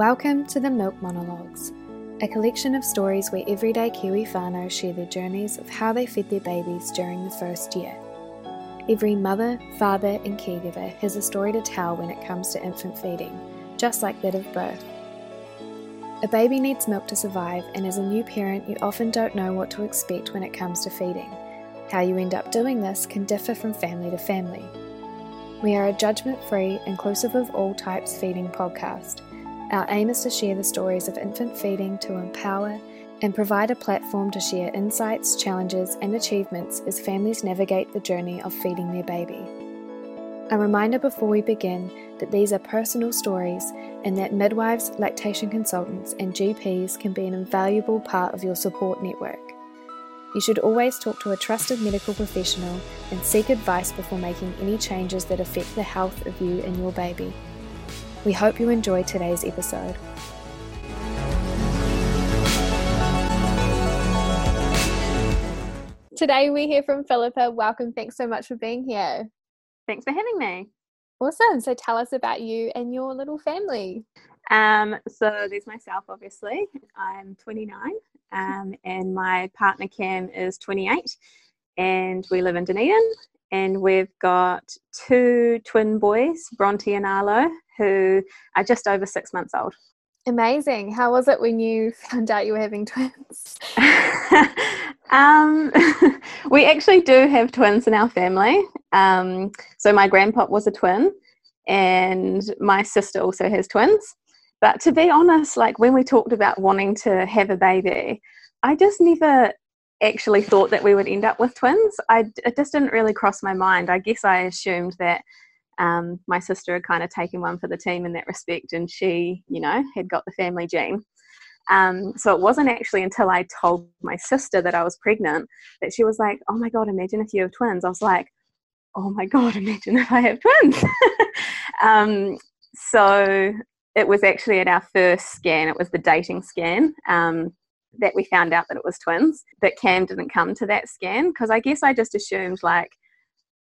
Welcome to the Milk Monologues, a collection of stories where everyday Kiwi whānau share their journeys of how they fed their babies during the first year. Every mother, father, and caregiver has a story to tell when it comes to infant feeding, just like that of birth. A baby needs milk to survive, and as a new parent, you often don't know what to expect when it comes to feeding. How you end up doing this can differ from family to family. We are a judgment free, inclusive of all types feeding podcast. Our aim is to share the stories of infant feeding to empower and provide a platform to share insights, challenges, and achievements as families navigate the journey of feeding their baby. A reminder before we begin that these are personal stories and that midwives, lactation consultants, and GPs can be an invaluable part of your support network. You should always talk to a trusted medical professional and seek advice before making any changes that affect the health of you and your baby. We hope you enjoy today's episode. Today we hear from Philippa. Welcome. Thanks so much for being here. Thanks for having me. Awesome. So tell us about you and your little family. Um, so there's myself, obviously. I'm 29, um, and my partner Cam is 28, and we live in Dunedin. And we've got two twin boys, Bronte and Arlo, who are just over six months old. Amazing. How was it when you found out you were having twins? um, we actually do have twins in our family. Um, so my grandpa was a twin, and my sister also has twins. But to be honest, like when we talked about wanting to have a baby, I just never actually thought that we would end up with twins. I it just didn't really cross my mind. I guess I assumed that um, my sister had kind of taken one for the team in that respect, and she, you know, had got the family gene. Um, so it wasn't actually until I told my sister that I was pregnant that she was like, "Oh my god, imagine if you have twins." I was like, "Oh my god, imagine if I have twins." um, so it was actually at our first scan. It was the dating scan. Um, that we found out that it was twins, but Cam didn't come to that scan because I guess I just assumed like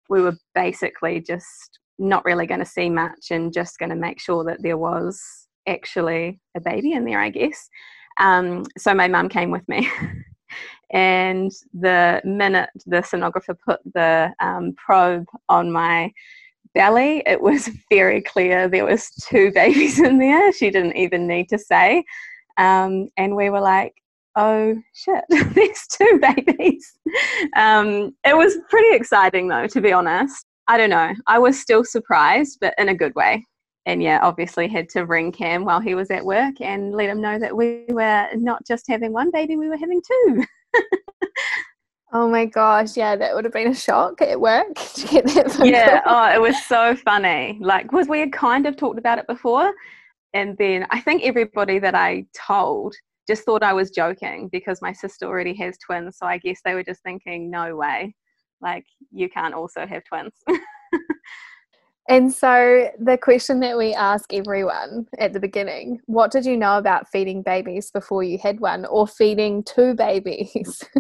we were basically just not really going to see much and just going to make sure that there was actually a baby in there, I guess. Um, so my mum came with me. and the minute the sonographer put the um, probe on my belly, it was very clear there was two babies in there. She didn't even need to say. Um, and we were like, oh shit, there's two babies. Um, it was pretty exciting though, to be honest. I don't know. I was still surprised, but in a good way. And yeah, obviously had to ring Cam while he was at work and let him know that we were not just having one baby, we were having two. oh my gosh, yeah, that would have been a shock at work to get that. yeah, oh, it was so funny. Like, because we had kind of talked about it before, and then I think everybody that I told just thought I was joking because my sister already has twins. So I guess they were just thinking, no way like you can't also have twins. And so the question that we ask everyone at the beginning what did you know about feeding babies before you had one or feeding two babies?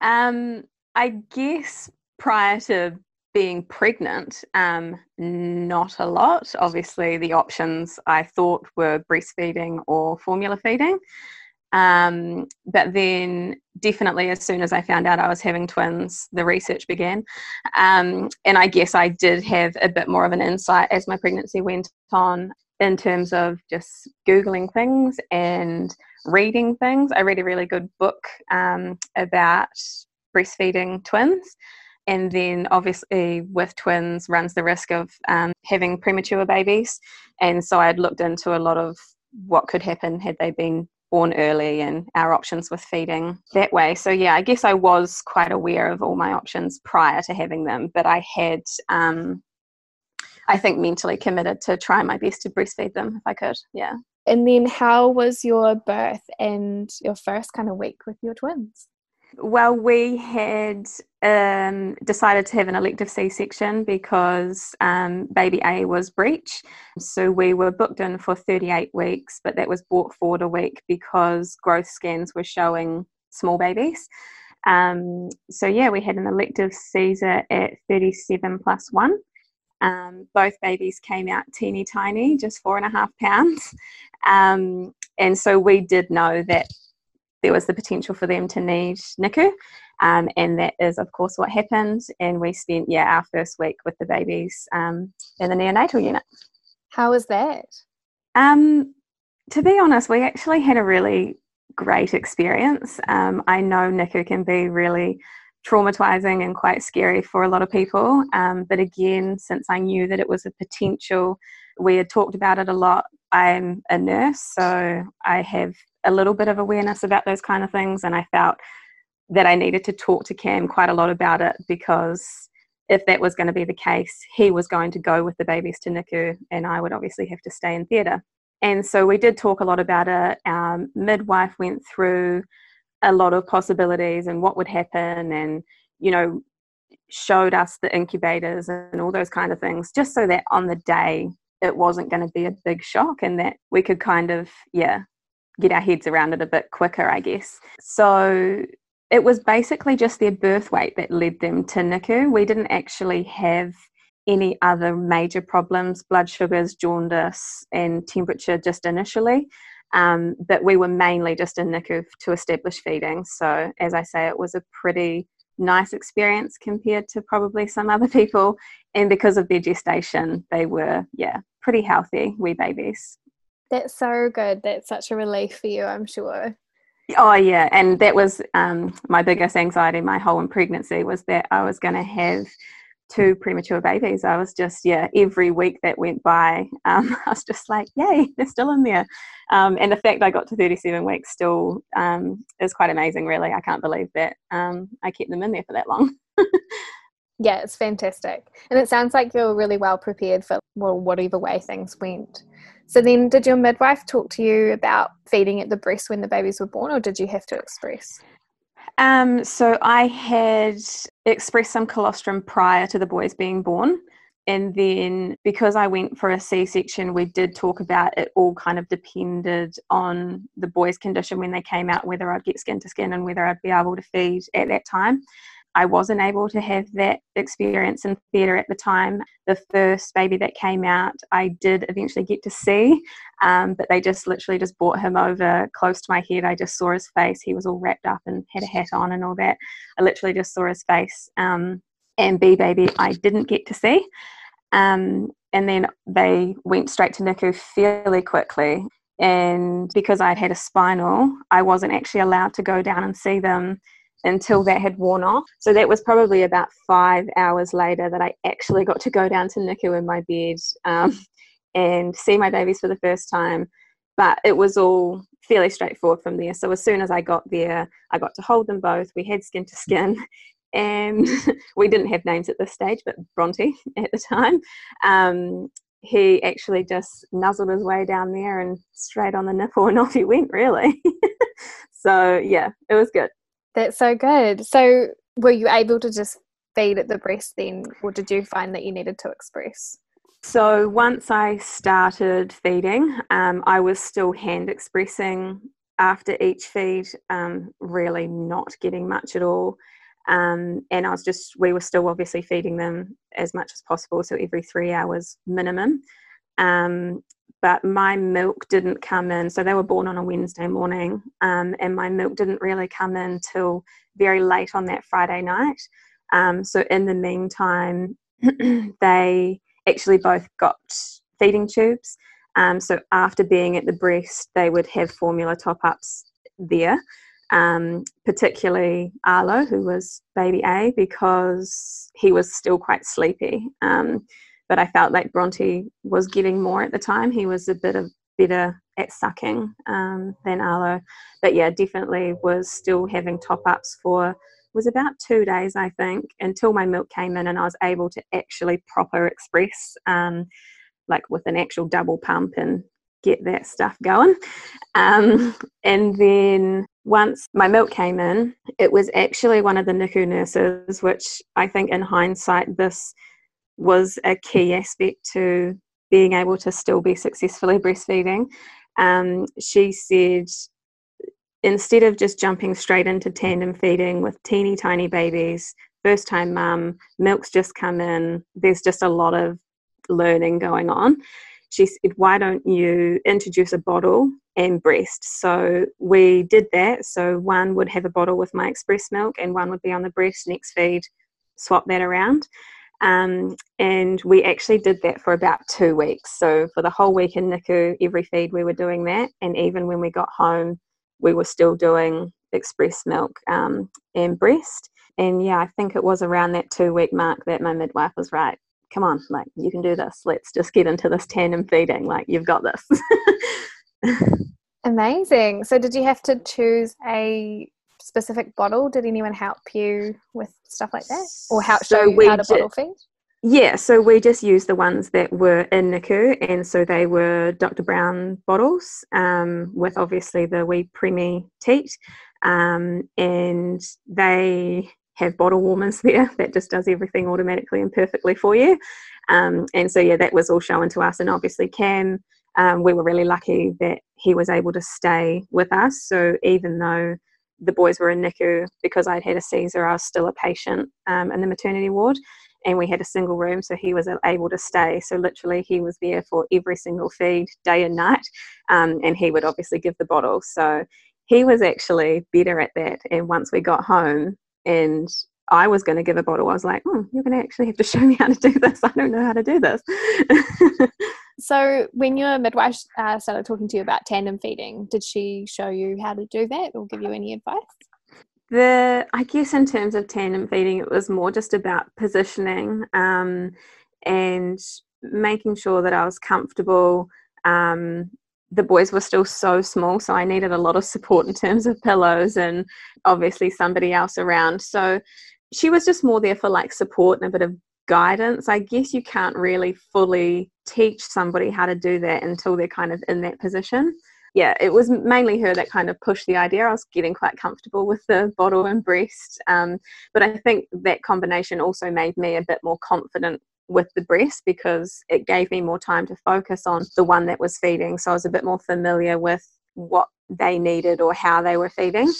Um i guess prior to being pregnant um, not a lot. Obviously the options i thought were breastfeeding or formula feeding um, but then, definitely, as soon as I found out I was having twins, the research began. Um, and I guess I did have a bit more of an insight as my pregnancy went on in terms of just Googling things and reading things. I read a really good book um, about breastfeeding twins. And then, obviously, with twins, runs the risk of um, having premature babies. And so, I'd looked into a lot of what could happen had they been born early and our options with feeding that way. So, yeah, I guess I was quite aware of all my options prior to having them, but I had, um, I think, mentally committed to try my best to breastfeed them if I could. Yeah. And then, how was your birth and your first kind of week with your twins? Well, we had um, decided to have an elective C section because um, baby A was breech. So we were booked in for 38 weeks, but that was brought forward a week because growth scans were showing small babies. Um, so yeah, we had an elective Caesar at 37 plus one. Um, both babies came out teeny tiny, just four and a half pounds. Um, and so we did know that there was the potential for them to need NICU. Um, and that is, of course, what happened. And we spent, yeah, our first week with the babies um, in the neonatal unit. How was that? Um, to be honest, we actually had a really great experience. Um, I know NICU can be really traumatizing and quite scary for a lot of people. Um, but again, since I knew that it was a potential, we had talked about it a lot. I'm a nurse, so I have a little bit of awareness about those kind of things, and I felt that I needed to talk to Cam quite a lot about it because if that was going to be the case, he was going to go with the babies to NICU, and I would obviously have to stay in theatre. And so we did talk a lot about it. Our midwife went through a lot of possibilities and what would happen and you know showed us the incubators and all those kind of things just so that on the day it wasn't going to be a big shock and that we could kind of yeah get our heads around it a bit quicker i guess so it was basically just their birth weight that led them to NICU. We didn't actually have any other major problems, blood sugars, jaundice, and temperature just initially. Um, but we were mainly just in NICU to establish feeding. So, as I say, it was a pretty nice experience compared to probably some other people. And because of their gestation, they were, yeah, pretty healthy wee babies. That's so good. That's such a relief for you, I'm sure. Oh yeah, and that was um, my biggest anxiety my whole pregnancy was that I was going to have two premature babies. I was just, yeah, every week that went by, um, I was just like, yay, they're still in there. Um, and the fact I got to 37 weeks still um, is quite amazing, really. I can't believe that um, I kept them in there for that long. yeah, it's fantastic. And it sounds like you're really well prepared for well, whatever way things went. So then, did your midwife talk to you about feeding at the breast when the babies were born, or did you have to express? Um, so I had expressed some colostrum prior to the boys being born. And then because I went for a C section, we did talk about it all kind of depended on the boys' condition when they came out, whether I'd get skin to skin and whether I'd be able to feed at that time. I wasn't able to have that experience in theatre at the time. The first baby that came out, I did eventually get to see, um, but they just literally just brought him over close to my head. I just saw his face. He was all wrapped up and had a hat on and all that. I literally just saw his face. Um, and B baby, I didn't get to see. Um, and then they went straight to NICU fairly quickly. And because I'd had a spinal, I wasn't actually allowed to go down and see them until that had worn off. So that was probably about five hours later that I actually got to go down to NICU in my bed um, and see my babies for the first time. But it was all fairly straightforward from there. So as soon as I got there, I got to hold them both. We had skin to skin. And we didn't have names at this stage, but Bronte at the time. Um, he actually just nuzzled his way down there and straight on the nipple, and off he went, really. so, yeah, it was good. That's so good. So, were you able to just feed at the breast then, or did you find that you needed to express? So, once I started feeding, um, I was still hand expressing after each feed, um, really not getting much at all. Um, and I was just, we were still obviously feeding them as much as possible, so every three hours minimum. Um, but my milk didn't come in. So they were born on a Wednesday morning, um, and my milk didn't really come in till very late on that Friday night. Um, so in the meantime, they actually both got feeding tubes. Um, so after being at the breast, they would have formula top ups there. Um, particularly Arlo, who was baby A, because he was still quite sleepy. But I felt like Bronte was getting more at the time. He was a bit of better at sucking um, than Arlo, but yeah, definitely was still having top ups for was about two days I think until my milk came in and I was able to actually proper express um, like with an actual double pump and get that stuff going. Um, and then once my milk came in, it was actually one of the NICU nurses, which I think in hindsight this was a key aspect to being able to still be successfully breastfeeding. Um, she said, instead of just jumping straight into tandem feeding with teeny tiny babies, first time mum, milk's just come in, there's just a lot of learning going on, she said, Why don't you introduce a bottle and breast? So we did that. So one would have a bottle with my express milk, and one would be on the breast. Next feed, swap that around. Um, and we actually did that for about two weeks. So for the whole week in NICU, every feed we were doing that. And even when we got home, we were still doing express milk um, and breast. And yeah, I think it was around that two week mark that my midwife was right come on, like you can do this. Let's just get into this tandem feeding. Like you've got this. Amazing. So did you have to choose a specific bottle? Did anyone help you with stuff like that? Or how so show you how to bottle feed? Yeah, so we just used the ones that were in NICU, and so they were Dr. Brown bottles um, with obviously the wee preemie teat, um, and they have bottle warmers there that just does everything automatically and perfectly for you. Um, and so, yeah, that was all shown to us. And obviously, Cam, um, we were really lucky that he was able to stay with us. So, even though the boys were in NICU, because I'd had a Caesar, I was still a patient um, in the maternity ward. And we had a single room, so he was able to stay. So, literally, he was there for every single feed, day and night. Um, and he would obviously give the bottle. So, he was actually better at that. And once we got home, and I was going to give a bottle. I was like, oh, you're going to actually have to show me how to do this. I don't know how to do this. so, when your midwife uh, started talking to you about tandem feeding, did she show you how to do that or give you any advice? The, I guess, in terms of tandem feeding, it was more just about positioning um, and making sure that I was comfortable um, the boys were still so small, so I needed a lot of support in terms of pillows and obviously somebody else around. So she was just more there for like support and a bit of guidance. I guess you can't really fully teach somebody how to do that until they're kind of in that position. Yeah, it was mainly her that kind of pushed the idea. I was getting quite comfortable with the bottle and breast. Um, but I think that combination also made me a bit more confident with the breast because it gave me more time to focus on the one that was feeding. So I was a bit more familiar with what they needed or how they were feeding.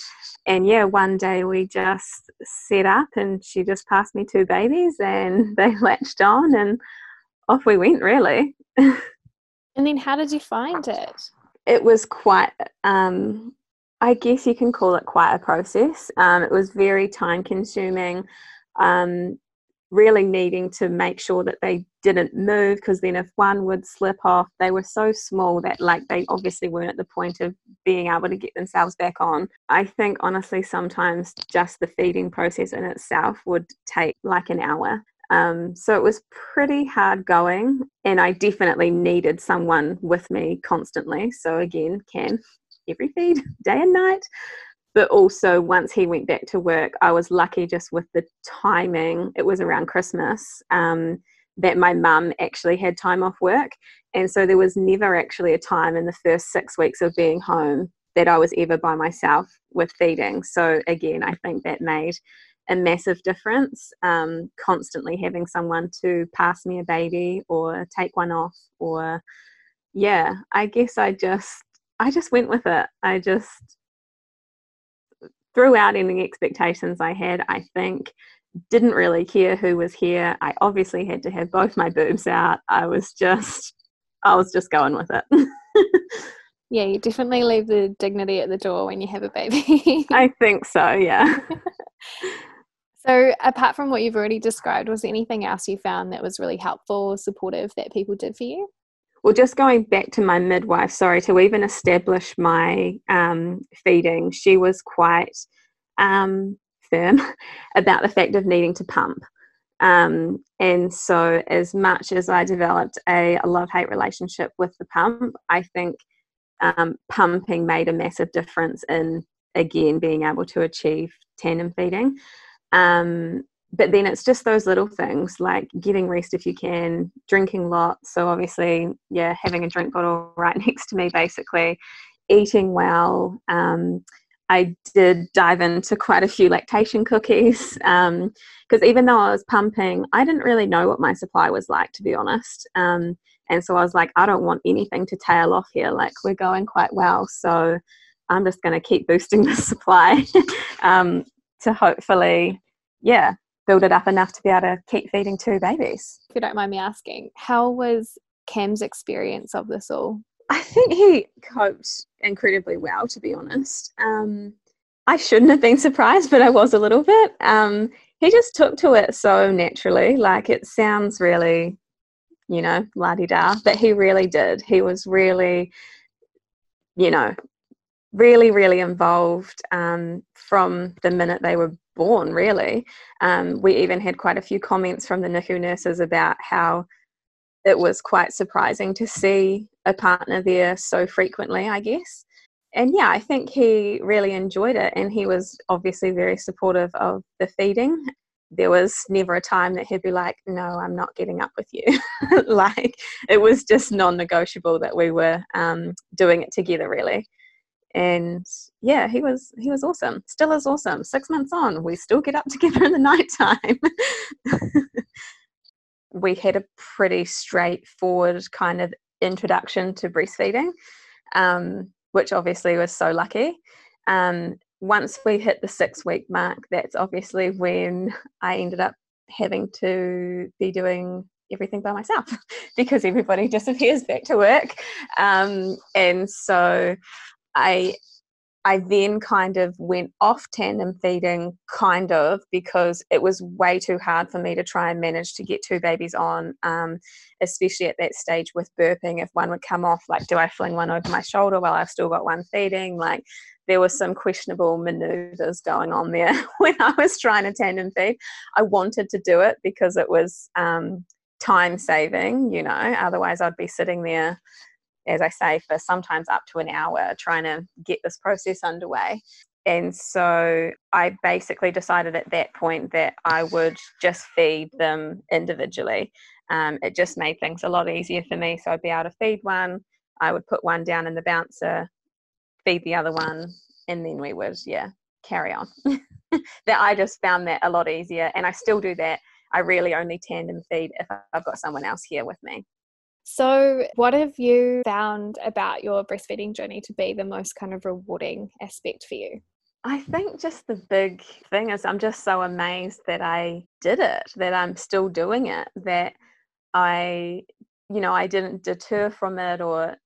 And yeah, one day we just set up and she just passed me two babies and they latched on and off we went, really. and then how did you find it? It was quite, um, I guess you can call it quite a process. Um, it was very time consuming. Um, really needing to make sure that they didn't move because then if one would slip off they were so small that like they obviously weren't at the point of being able to get themselves back on. I think honestly sometimes just the feeding process in itself would take like an hour. Um, so it was pretty hard going and i definitely needed someone with me constantly. So again Cam every feed day and night. But also once he went back to work i was lucky just with the timing. It was around christmas um, that my mum actually had time off work and so there was never actually a time in the first six weeks of being home that i was ever by myself with feeding so again i think that made a massive difference um, constantly having someone to pass me a baby or take one off or yeah i guess i just i just went with it i just threw out any expectations I had, I think. Didn't really care who was here. I obviously had to have both my boobs out. I was just, I was just going with it. yeah, you definitely leave the dignity at the door when you have a baby. I think so, yeah. so, apart from what you've already described, was there anything else you found that was really helpful or supportive that people did for you? well, just going back to my midwife, sorry, to even establish my um, feeding, she was quite um, firm about the fact of needing to pump. Um, and so, as much as I developed a, a love hate relationship with the pump, I think um, pumping made a massive difference in, again, being able to achieve tandem feeding. Um, but then it's just those little things like getting rest if you can, drinking lots. So obviously, yeah, having a drink bottle right next to me, basically, eating well. Um, I did dive into quite a few lactation cookies because um, even though I was pumping, I didn't really know what my supply was like, to be honest. Um, and so I was like, I don't want anything to tail off here. Like, we're going quite well. So I'm just going to keep boosting the supply um, to hopefully, yeah, build it up enough to be able to keep feeding two babies. If you don't mind me asking, how was Cam's experience of this all? I think he coped incredibly well, to be honest. Um, I shouldn't have been surprised, but I was a little bit. Um, he just took to it so naturally. Like it sounds really, you know, la di da, but he really did. He was really, you know, really, really involved um, from the minute they were born, really. Um, we even had quite a few comments from the NICU nurses about how it was quite surprising to see a partner there so frequently, I guess. And yeah, I think he really enjoyed it, and he was obviously very supportive of the feeding. There was never a time that he'd be like, No, I'm not getting up with you. like, it was just non negotiable that we were um, doing it together, really and yeah he was he was awesome still is awesome six months on we still get up together in the night time we had a pretty straightforward kind of introduction to breastfeeding um, which obviously was so lucky. Um, once we hit the six week mark that's obviously when i ended up having to be doing everything by myself because everybody disappears back to work. Um, and so I I then kind of went off tandem feeding, kind of, because it was way too hard for me to try and manage to get two babies on, um, especially at that stage with burping. If one would come off, like, do I fling one over my shoulder while I've still got one feeding? Like, there was some questionable maneuvers going on there when I was trying to tandem feed. I wanted to do it because it was um, time saving, you know, otherwise, I'd be sitting there as I say, for sometimes up to an hour trying to get this process underway. And so I basically decided at that point that I would just feed them individually. Um, it just made things a lot easier for me. So I'd be able to feed one, I would put one down in the bouncer, feed the other one, and then we would, yeah, carry on. that I just found that a lot easier. And I still do that. I really only tandem feed if I've got someone else here with me. So, what have you found about your breastfeeding journey to be the most kind of rewarding aspect for you? I think just the big thing is I'm just so amazed that I did it, that I'm still doing it, that I, you know, I didn't deter from it or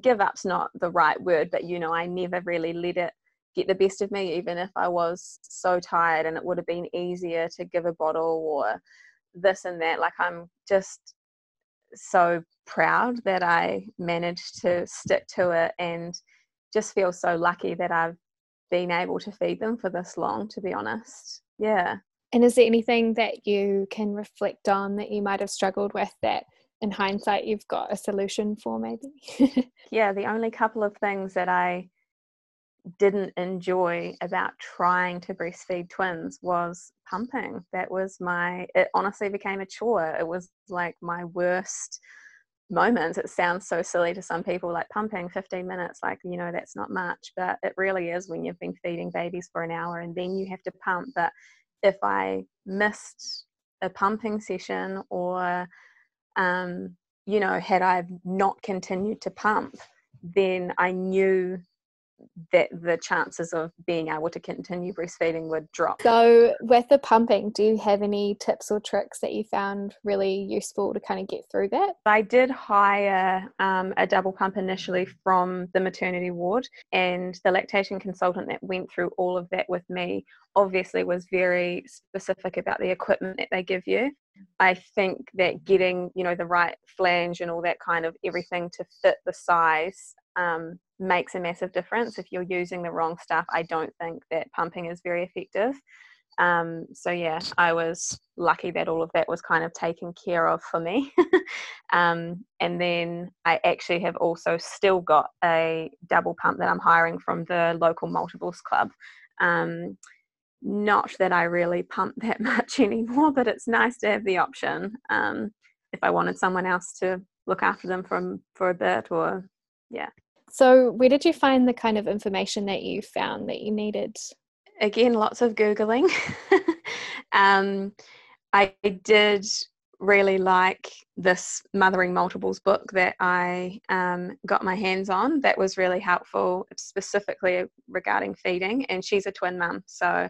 give up's not the right word, but, you know, I never really let it get the best of me, even if I was so tired and it would have been easier to give a bottle or this and that. Like, I'm just so proud that I managed to stick to it and just feel so lucky that I've been able to feed them for this long, to be honest. Yeah. And is there anything that you can reflect on that you might have struggled with that in hindsight you've got a solution for, maybe? yeah, the only couple of things that I didn't enjoy about trying to breastfeed twins was pumping. That was my, it honestly became a chore. It was like my worst moments. It sounds so silly to some people, like pumping 15 minutes, like, you know, that's not much, but it really is when you've been feeding babies for an hour and then you have to pump. But if I missed a pumping session or, um, you know, had I not continued to pump, then I knew that the chances of being able to continue breastfeeding would drop. So, with the pumping, do you have any tips or tricks that you found really useful to kind of get through that? I did hire um, a double pump initially from the maternity ward, and the lactation consultant that went through all of that with me obviously was very specific about the equipment that they give you. I think that getting, you know, the right flange and all that kind of everything to fit the size um, makes a massive difference. If you're using the wrong stuff, I don't think that pumping is very effective. Um, so yeah, I was lucky that all of that was kind of taken care of for me. um, and then I actually have also still got a double pump that I'm hiring from the local multiples club. Um, not that I really pump that much anymore, but it's nice to have the option um, if I wanted someone else to look after them from for a bit or yeah. So, where did you find the kind of information that you found that you needed? Again, lots of Googling. um, I did really like this Mothering Multiples book that I um, got my hands on. That was really helpful, specifically regarding feeding. And she's a twin mum, so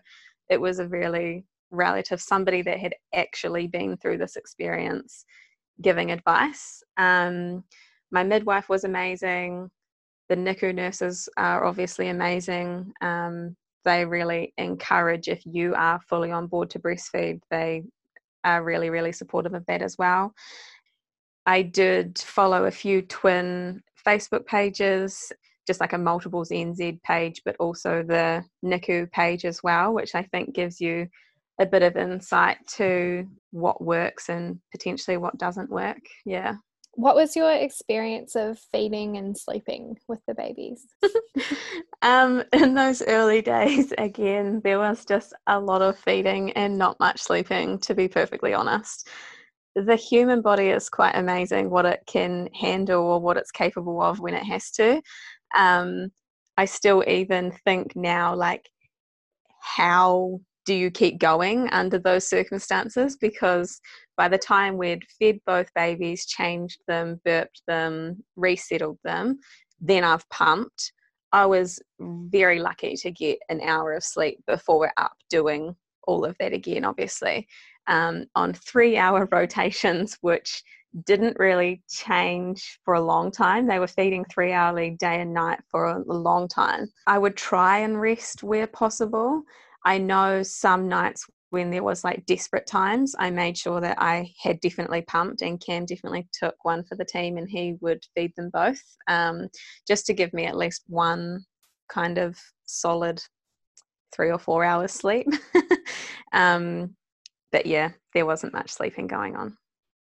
it was a really relative, somebody that had actually been through this experience, giving advice. Um, my midwife was amazing. The NICU nurses are obviously amazing. Um, they really encourage if you are fully on board to breastfeed, they are really, really supportive of that as well. I did follow a few twin Facebook pages, just like a multiples NZ page, but also the NICU page as well, which I think gives you a bit of insight to what works and potentially what doesn't work. Yeah. What was your experience of feeding and sleeping with the babies? um, in those early days, again, there was just a lot of feeding and not much sleeping, to be perfectly honest. The human body is quite amazing what it can handle or what it's capable of when it has to. Um, I still even think now, like, how do you keep going under those circumstances? Because by the time we'd fed both babies, changed them, burped them, resettled them, then I've pumped. I was very lucky to get an hour of sleep before we're up doing all of that again, obviously, um, on three hour rotations, which didn't really change for a long time. They were feeding three hourly day and night for a long time. I would try and rest where possible. I know some nights when there was like desperate times, I made sure that I had definitely pumped, and Cam definitely took one for the team, and he would feed them both, um, just to give me at least one kind of solid three or four hours sleep. um, but yeah, there wasn't much sleeping going on.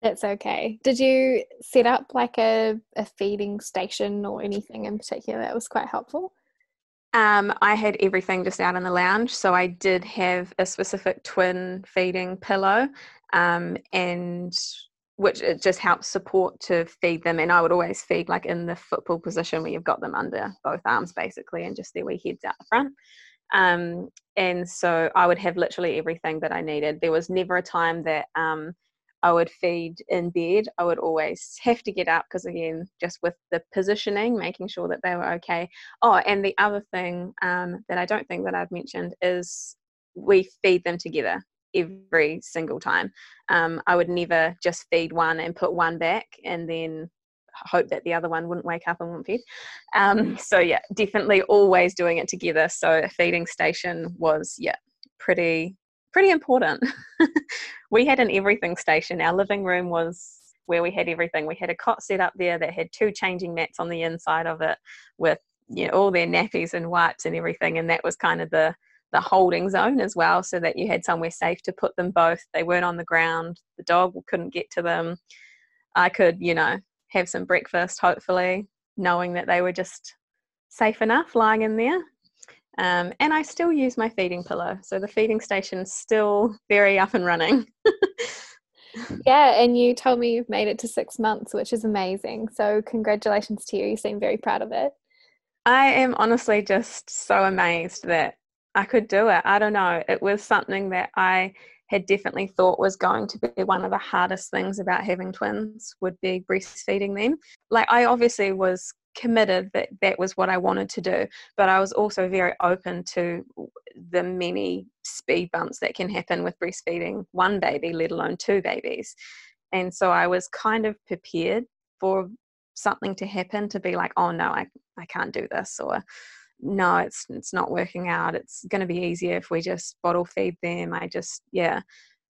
That's okay. Did you set up like a, a feeding station or anything in particular that was quite helpful? Um, I had everything just out in the lounge, so I did have a specific twin feeding pillow, um, and which it just helps support to feed them. And I would always feed like in the football position where you've got them under both arms basically, and just their wee heads out the front. Um, and so I would have literally everything that I needed. There was never a time that um, I would feed in bed. I would always have to get up because, again, just with the positioning, making sure that they were okay. Oh, and the other thing um, that I don't think that I've mentioned is we feed them together every single time. Um, I would never just feed one and put one back and then hope that the other one wouldn't wake up and wouldn't feed. Um, so yeah, definitely always doing it together. So a feeding station was yeah pretty pretty important. we had an everything station. Our living room was where we had everything. We had a cot set up there that had two changing mats on the inside of it with you know, all their nappies and wipes and everything. And that was kind of the the holding zone as well, so that you had somewhere safe to put them both. They weren't on the ground. The dog couldn't get to them. I could, you know, have some breakfast, hopefully, knowing that they were just safe enough lying in there. Um, and I still use my feeding pillow. So the feeding station's still very up and running. yeah, and you told me you've made it to six months, which is amazing. So congratulations to you. You seem very proud of it. I am honestly just so amazed that I could do it. I don't know. It was something that I had definitely thought was going to be one of the hardest things about having twins would be breastfeeding them. Like I obviously was committed that that was what I wanted to do, but I was also very open to the many speed bumps that can happen with breastfeeding one baby, let alone two babies. And so I was kind of prepared for something to happen to be like, oh no, I, I can't do this, or no, it's it's not working out. It's going to be easier if we just bottle feed them. I just yeah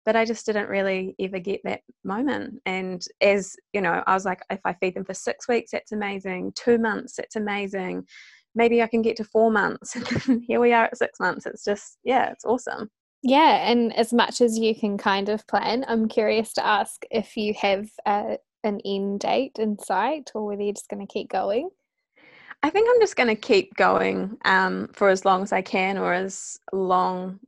but I just didn't really ever get that moment. And as you know, I was like, if I feed them for six weeks, that's amazing. Two months, that's amazing. Maybe I can get to four months. Here we are at six months. It's just, yeah, it's awesome. Yeah, and as much as you can kind of plan, I'm curious to ask if you have a, an end date in sight or whether you're just going to keep going. I think I'm just going to keep going um, for as long as I can or as long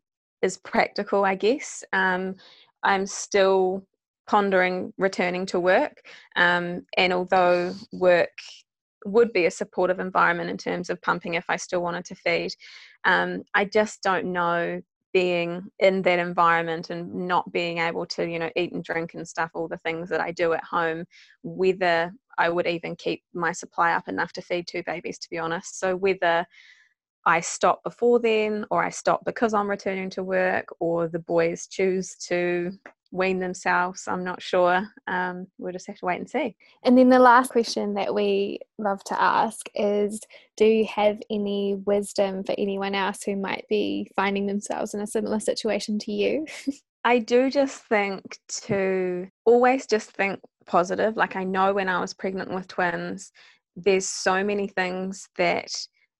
is practical, I guess. Um, I'm still pondering returning to work, um, and although work would be a supportive environment in terms of pumping if I still wanted to feed, um, I just don't know being in that environment and not being able to you know eat and drink and stuff all the things that i do at home whether i would even keep my supply up enough to feed two babies to be honest so whether I stop before then, or I stop because I'm returning to work, or the boys choose to wean themselves. I'm not sure. Um, we'll just have to wait and see. And then the last question that we love to ask is Do you have any wisdom for anyone else who might be finding themselves in a similar situation to you? I do just think to always just think positive. Like I know when I was pregnant with twins, there's so many things that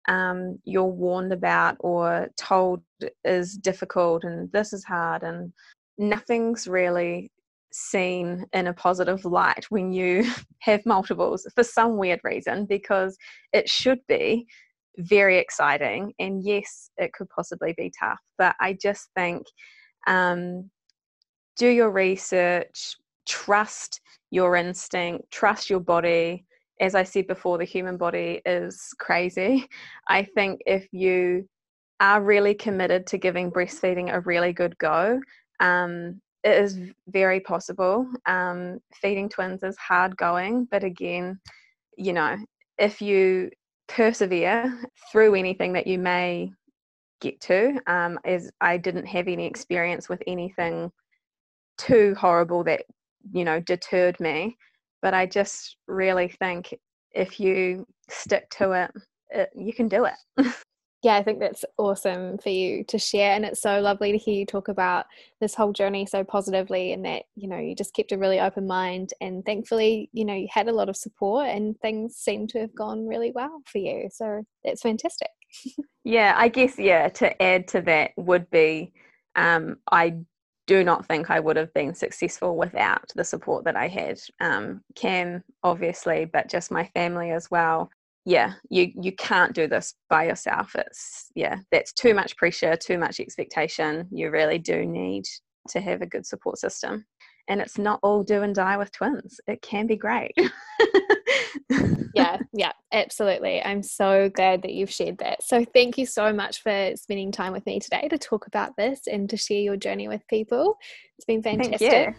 um, you're warned about or told is difficult and this is hard and nothing's really seen in a positive light when you have multiples for some weird reason because it should be very exciting and yes it could possibly be tough but i just think um, do your research trust your instinct trust your body as i said before the human body is crazy i think if you are really committed to giving breastfeeding a really good go um, it is very possible. Um, feeding twins is hard going, but again, you know, if you persevere through anything that you may get to, um, as I didn't have any experience with anything too horrible that, you know, deterred me, but I just really think if you stick to it, it you can do it. yeah, I think that's awesome for you to share. And it's so lovely to hear you talk about this whole journey so positively and that, you know, you just kept a really open mind. And thankfully, you know, you had a lot of support and things seem to have gone really well for you. So that's fantastic. yeah, I guess, yeah, to add to that would be um, I do not think I would have been successful without the support that I had. Um, Cam, obviously, but just my family as well. Yeah you you can't do this by yourself. It's yeah that's too much pressure too much expectation. You really do need to have a good support system. And it's not all do and die with twins. It can be great yeah yeah absolutely. I'm so glad that you've shared that. So thank you so much for spending time with me today to talk about this and to share your journey with people. It's been fantastic